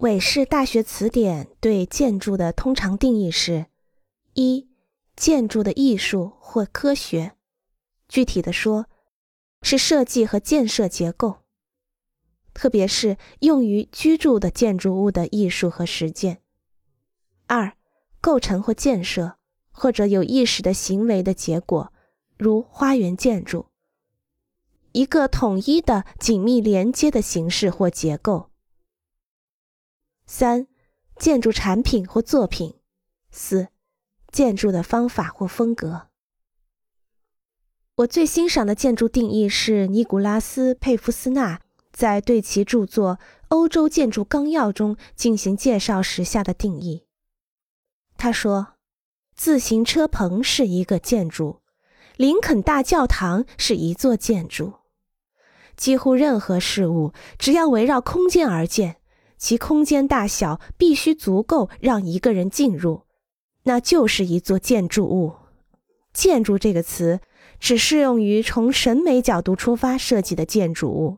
韦氏大学词典对建筑的通常定义是：一、建筑的艺术或科学，具体的说，是设计和建设结构，特别是用于居住的建筑物的艺术和实践；二、构成或建设，或者有意识的行为的结果，如花园建筑，一个统一的、紧密连接的形式或结构。三、建筑产品或作品；四、建筑的方法或风格。我最欣赏的建筑定义是尼古拉斯·佩夫斯纳在对其著作《欧洲建筑纲要》中进行介绍时下的定义。他说：“自行车棚是一个建筑，林肯大教堂是一座建筑。几乎任何事物，只要围绕空间而建。”其空间大小必须足够让一个人进入，那就是一座建筑物。建筑这个词只适用于从审美角度出发设计的建筑物。